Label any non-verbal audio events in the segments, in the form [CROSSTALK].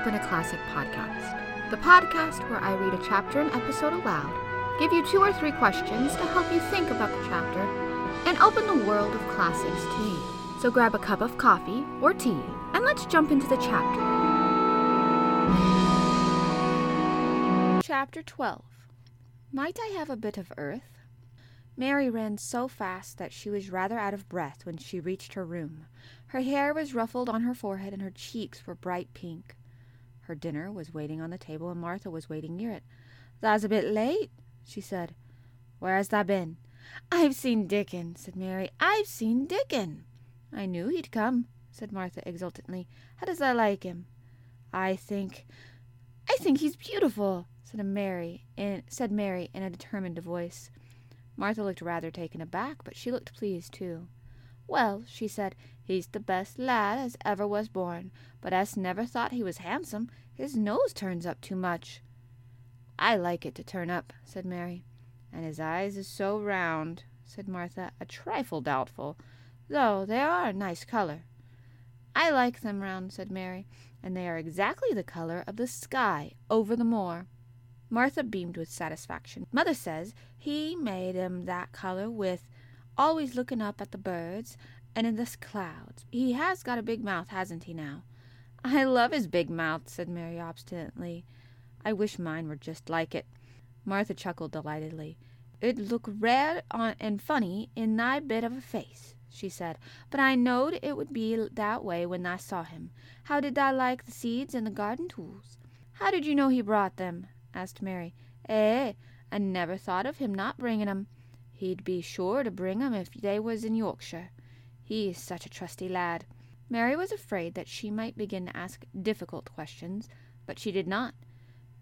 Open a Classic podcast, the podcast where I read a chapter and episode aloud, give you two or three questions to help you think about the chapter, and open the world of classics to you. So grab a cup of coffee or tea, and let's jump into the chapter. Chapter 12 Might I have a bit of earth? Mary ran so fast that she was rather out of breath when she reached her room. Her hair was ruffled on her forehead and her cheeks were bright pink. Her dinner was waiting on the table and Martha was waiting near it. Tha's a bit late, she said. Where has tha been? I've seen Dickon, said Mary. I've seen Dickon. I knew he'd come, said Martha exultantly. How does tha like him? I think I think he's beautiful, said Mary in said Mary in a determined voice. Martha looked rather taken aback, but she looked pleased too. Well, she said, he's the best lad as ever was born, but us never thought he was handsome. His nose turns up too much. I like it to turn up, said Mary. And his eyes is so round, said Martha, a trifle doubtful, though they are a nice color. I like them round, said Mary, and they are exactly the color of the sky over the moor. Martha beamed with satisfaction. Mother says he made 'em that color with always looking up at the birds and in the clouds. He has got a big mouth, hasn't he now? [LAUGHS] I love his big mouth, said Mary obstinately. I wish mine were just like it. Martha chuckled delightedly. It'd look red on, and funny in thy bit of a face, she said, but I knowed it would be that way when I saw him. How did I like the seeds and the garden tools? How did you know he brought them? asked Mary. Eh, I never thought of him not bringing 'em. He'd be sure to bring 'em if they was in Yorkshire. He's such a trusty lad. Mary was afraid that she might begin to ask difficult questions, but she did not.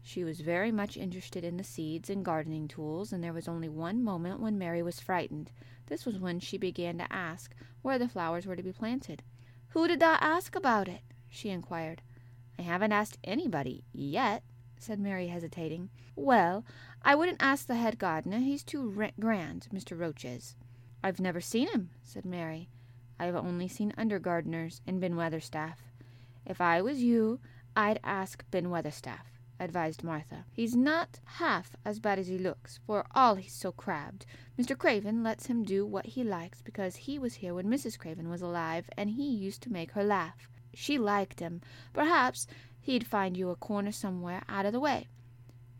She was very much interested in the seeds and gardening tools, and there was only one moment when Mary was frightened. This was when she began to ask where the flowers were to be planted. Who did I ask about it? she inquired. I haven't asked anybody yet, said Mary, hesitating. Well, I wouldn't ask the head gardener. He's too grand, Mr. Roach is. I've never seen him, said Mary. I've only seen under gardeners and Ben Weatherstaff. If I was you, I'd ask Ben Weatherstaff, advised Martha. He's not half as bad as he looks, for all he's so crabbed. Mr. Craven lets him do what he likes because he was here when Mrs. Craven was alive, and he used to make her laugh. She liked him. Perhaps he'd find you a corner somewhere out of the way.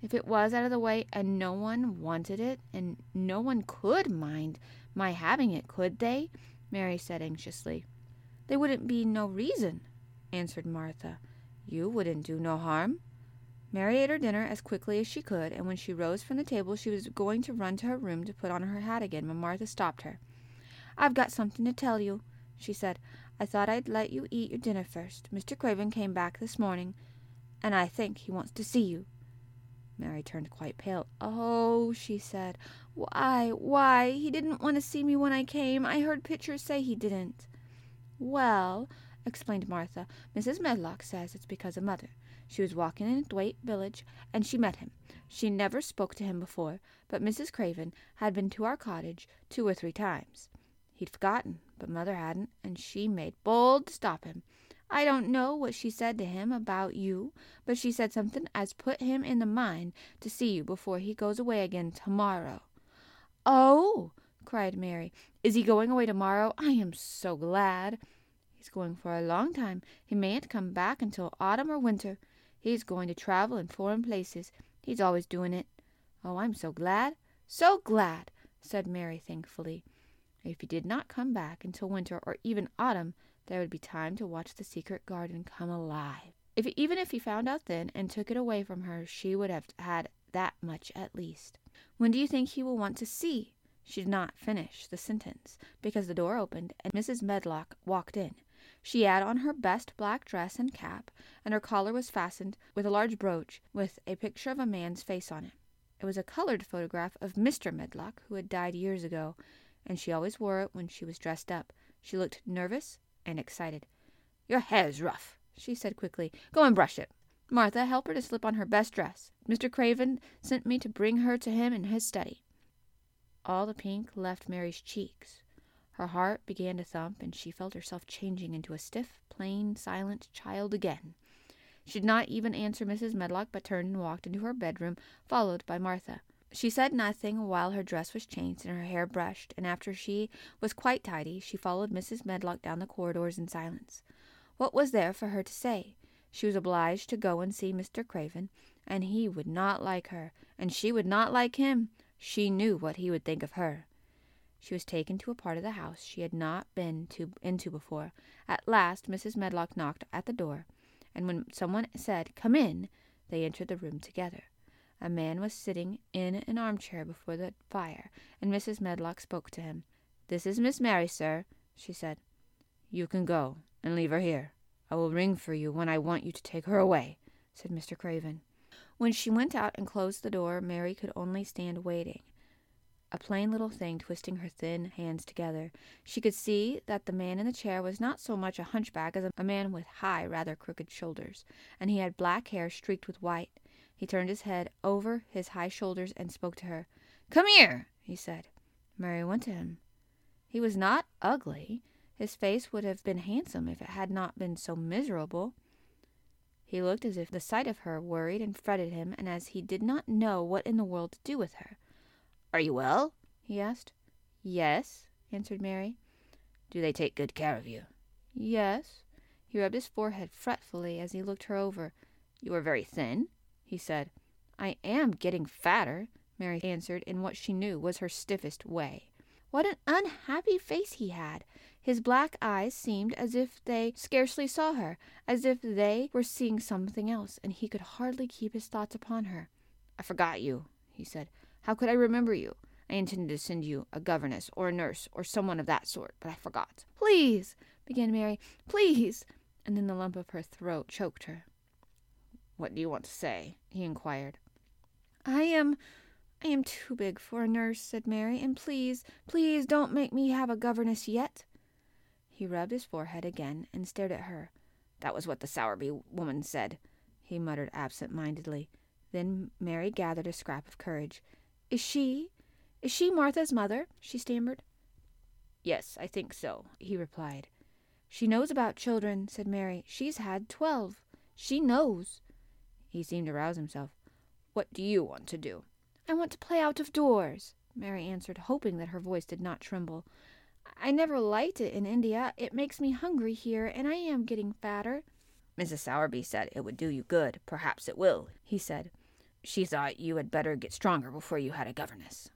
If it was out of the way and no one wanted it, and no one could mind my having it, could they? Mary said anxiously. There wouldn't be no reason, answered Martha. You wouldn't do no harm. Mary ate her dinner as quickly as she could, and when she rose from the table she was going to run to her room to put on her hat again when Martha stopped her. I've got something to tell you, she said. I thought I'd let you eat your dinner first. Mr. Craven came back this morning, and I think he wants to see you. Mary turned quite pale. Oh, she said. Why, why? He didn't want to see me when I came. I heard Pitcher say he didn't. Well, explained Martha, Mrs. Medlock says it's because of mother. She was walking in Thwaite village, and she met him. She never spoke to him before, but Mrs. Craven had been to our cottage two or three times. He'd forgotten, but mother hadn't, and she made bold to stop him. I don't know what she said to him about you, but she said something as put him in the mind to see you before he goes away again tomorrow. Oh, cried Mary, is he going away tomorrow? I am so glad. He's going for a long time. He mayn't come back until autumn or winter. He's going to travel in foreign places. He's always doing it. Oh, I'm so glad, so glad, said Mary thankfully. If he did not come back until winter or even autumn, there would be time to watch the secret garden come alive. If even if he found out then and took it away from her, she would have had that much at least. When do you think he will want to see? She did not finish the sentence because the door opened and Mrs. Medlock walked in. She had on her best black dress and cap, and her collar was fastened with a large brooch with a picture of a man's face on it. It was a colored photograph of Mr. Medlock, who had died years ago, and she always wore it when she was dressed up. She looked nervous and excited. Your hair's rough, she said quickly. Go and brush it. Martha, help her to slip on her best dress. Mr. Craven sent me to bring her to him in his study. All the pink left Mary's cheeks. Her heart began to thump, and she felt herself changing into a stiff, plain, silent child again. She did not even answer Mrs. Medlock, but turned and walked into her bedroom, followed by Martha. She said nothing while her dress was changed and her hair brushed, and after she was quite tidy, she followed Mrs. Medlock down the corridors in silence. What was there for her to say? She was obliged to go and see Mr. Craven, and he would not like her, and she would not like him. She knew what he would think of her. She was taken to a part of the house she had not been to, into before. At last Mrs. Medlock knocked at the door, and when someone said, Come in, they entered the room together. A man was sitting in an armchair before the fire, and Mrs. Medlock spoke to him. This is Miss Mary, sir, she said. You can go and leave her here. I will ring for you when I want you to take her away, said Mr. Craven. When she went out and closed the door, Mary could only stand waiting a plain little thing twisting her thin hands together. She could see that the man in the chair was not so much a hunchback as a man with high, rather crooked shoulders, and he had black hair streaked with white. He turned his head over his high shoulders and spoke to her. Come here, he said. Mary went to him. He was not ugly. His face would have been handsome if it had not been so miserable. He looked as if the sight of her worried and fretted him, and as he did not know what in the world to do with her. Are you well? he asked. Yes, answered Mary. Do they take good care of you? Yes. He rubbed his forehead fretfully as he looked her over. You are very thin, he said. I am getting fatter, Mary answered in what she knew was her stiffest way. What an unhappy face he had! His black eyes seemed as if they scarcely saw her, as if they were seeing something else, and he could hardly keep his thoughts upon her. I forgot you, he said. How could I remember you? I intended to send you a governess or a nurse or someone of that sort, but I forgot. Please, began Mary, please. And then the lump of her throat choked her. What do you want to say? he inquired. I am. I am too big for a nurse, said Mary, and please, please don't make me have a governess yet. He rubbed his forehead again and stared at her. That was what the Sowerby woman said, he muttered absent mindedly. Then Mary gathered a scrap of courage. Is she? Is she Martha's mother? she stammered. Yes, I think so, he replied. She knows about children, said Mary. She's had twelve. She knows. He seemed to rouse himself. What do you want to do? I want to play out of doors, Mary answered, hoping that her voice did not tremble. I never liked it in India. It makes me hungry here, and I am getting fatter. Mrs. Sowerby said it would do you good. Perhaps it will, he said. She thought you had better get stronger before you had a governess.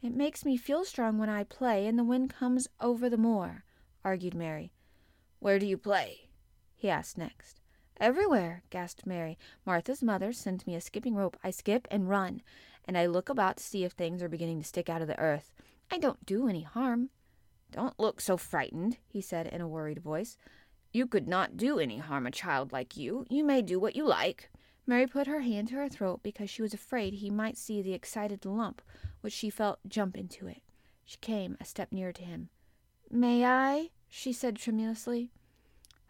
It makes me feel strong when I play and the wind comes over the moor, argued Mary. Where do you play? he asked next. Everywhere, gasped Mary. Martha's mother sent me a skipping rope. I skip and run, and I look about to see if things are beginning to stick out of the earth. I don't do any harm. Don't look so frightened, he said in a worried voice. You could not do any harm a child like you. You may do what you like. Mary put her hand to her throat because she was afraid he might see the excited lump which she felt jump into it. She came a step nearer to him. May I? she said tremulously.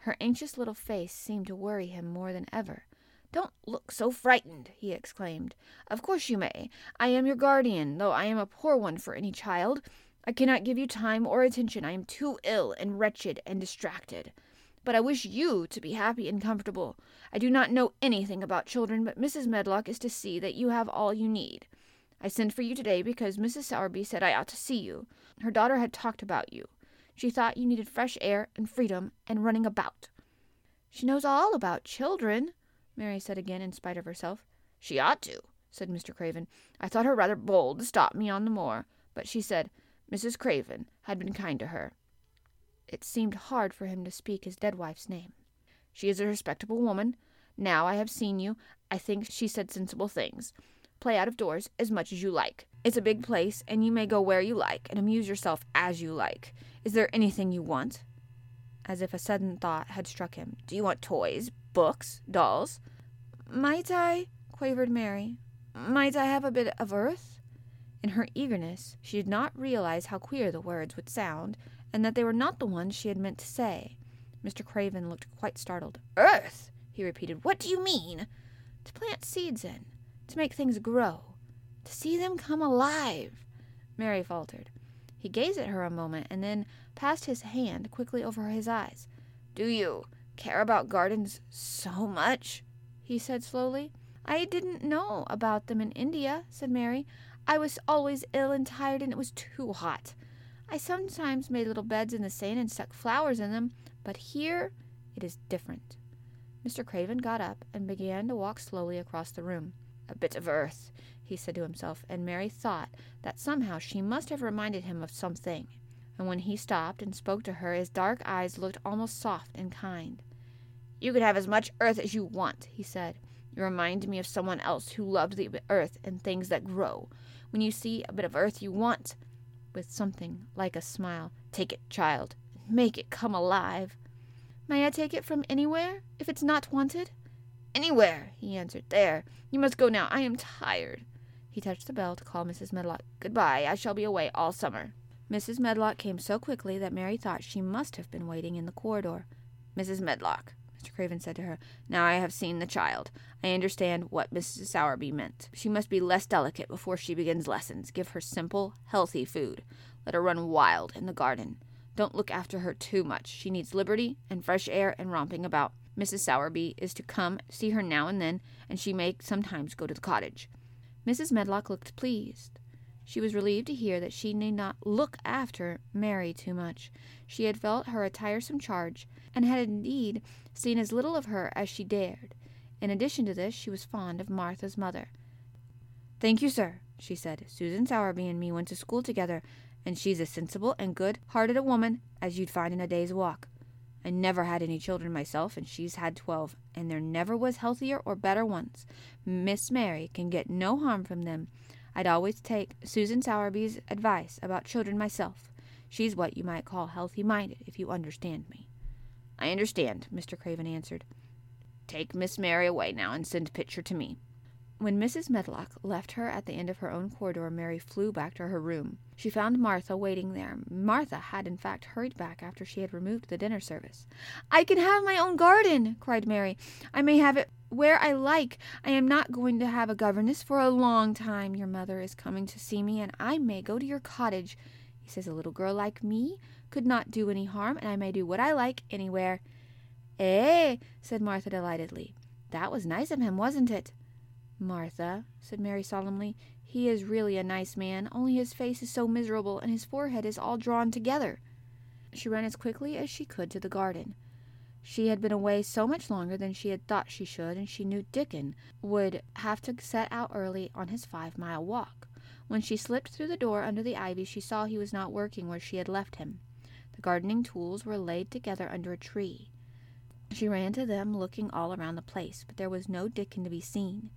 Her anxious little face seemed to worry him more than ever. Don't look so frightened, he exclaimed. Of course you may. I am your guardian, though I am a poor one for any child. I cannot give you time or attention. I am too ill and wretched and distracted. But I wish you to be happy and comfortable. I do not know anything about children, but Mrs. Medlock is to see that you have all you need. I sent for you today because Mrs. Sowerby said I ought to see you. Her daughter had talked about you. She thought you needed fresh air and freedom and running about. She knows all about children, Mary said again in spite of herself. She ought to, said Mr. Craven. I thought her rather bold to stop me on the moor, but she said Mrs. Craven had been kind to her. It seemed hard for him to speak his dead wife's name. She is a respectable woman. Now I have seen you, I think she said sensible things. Play out of doors as much as you like. It's a big place, and you may go where you like and amuse yourself as you like. Is there anything you want? As if a sudden thought had struck him. Do you want toys, books, dolls? Might I? quavered Mary. Might I have a bit of earth? In her eagerness, she did not realize how queer the words would sound, and that they were not the ones she had meant to say. Mr. Craven looked quite startled. Earth? he repeated. What do you mean? To plant seeds in, to make things grow, to see them come alive. Mary faltered. He gazed at her a moment and then passed his hand quickly over his eyes. Do you care about gardens so much? he said slowly. I didn't know about them in India, said Mary. I was always ill and tired, and it was too hot. I sometimes made little beds in the sand and stuck flowers in them, but here it is different. Mr. Craven got up and began to walk slowly across the room. A bit of earth, he said to himself, and Mary thought that somehow she must have reminded him of something. And when he stopped and spoke to her, his dark eyes looked almost soft and kind. You can have as much earth as you want, he said. You remind me of someone else who loved the earth and things that grow. When you see a bit of earth you want, with something like a smile, take it, child, and make it come alive. May I take it from anywhere, if it's not wanted? Anywhere, he answered. There, you must go now. I am tired. He touched the bell to call Mrs. Medlock. Goodbye, I shall be away all summer. Mrs. Medlock came so quickly that Mary thought she must have been waiting in the corridor. Mrs. Medlock, Mr. Craven said to her, now I have seen the child. I understand what Mrs. Sowerby meant. She must be less delicate before she begins lessons. Give her simple, healthy food. Let her run wild in the garden. Don't look after her too much. She needs liberty and fresh air and romping about. Mrs. Sowerby is to come see her now and then, and she may sometimes go to the cottage. Mrs. Medlock looked pleased. She was relieved to hear that she need not look after Mary too much. She had felt her a tiresome charge, and had indeed seen as little of her as she dared. In addition to this, she was fond of Martha's mother. Thank you, sir, she said. Susan Sowerby and me went to school together, and she's as sensible and good hearted a woman as you'd find in a day's walk. I never had any children myself, and she's had twelve, and there never was healthier or better ones. Miss Mary can get no harm from them. I'd always take Susan Sowerby's advice about children myself. She's what you might call healthy minded, if you understand me. I understand, Mr. Craven answered. Take Miss Mary away now and send Pitcher to me. When Mrs. Medlock left her at the end of her own corridor, Mary flew back to her room. She found Martha waiting there. Martha had, in fact, hurried back after she had removed the dinner service. I can have my own garden, cried Mary. I may have it where I like. I am not going to have a governess for a long time. Your mother is coming to see me, and I may go to your cottage. He says a little girl like me could not do any harm, and I may do what I like anywhere. Eh, said Martha delightedly. That was nice of him, wasn't it? Martha, said Mary solemnly, he is really a nice man, only his face is so miserable, and his forehead is all drawn together. She ran as quickly as she could to the garden. She had been away so much longer than she had thought she should, and she knew Dickon would have to set out early on his five mile walk. When she slipped through the door under the ivy, she saw he was not working where she had left him. The gardening tools were laid together under a tree. She ran to them, looking all around the place, but there was no Dickon to be seen.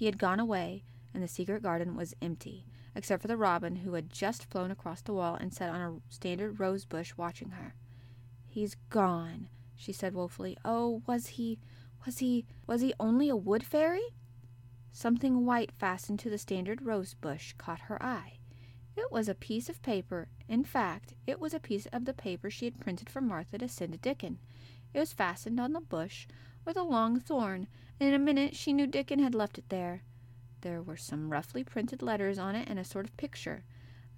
He had gone away, and the secret garden was empty, except for the robin who had just flown across the wall and sat on a standard rose bush watching her. He's gone, she said woefully. Oh, was he was he was he only a wood fairy? Something white fastened to the standard rose bush caught her eye. It was a piece of paper. In fact, it was a piece of the paper she had printed for Martha to send to Dickon. It was fastened on the bush with a long thorn, in a minute she knew Dickon had left it there. There were some roughly printed letters on it and a sort of picture.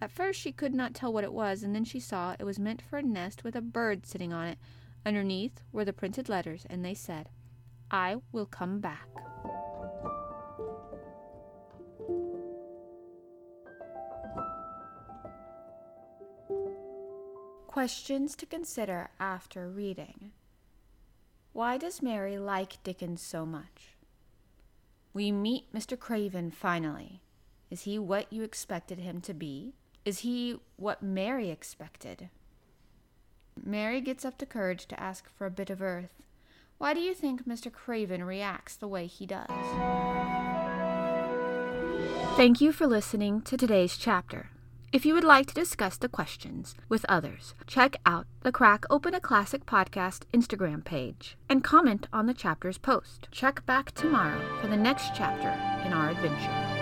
At first she could not tell what it was, and then she saw it was meant for a nest with a bird sitting on it. Underneath were the printed letters, and they said, I will come back. Questions to consider after reading. Why does Mary like Dickon so much? We meet Mr. Craven finally. Is he what you expected him to be? Is he what Mary expected? Mary gets up the courage to ask for a bit of earth. Why do you think Mr. Craven reacts the way he does? Thank you for listening to today's chapter. If you would like to discuss the questions with others, check out the Crack Open a Classic podcast Instagram page and comment on the chapter's post. Check back tomorrow for the next chapter in our adventure.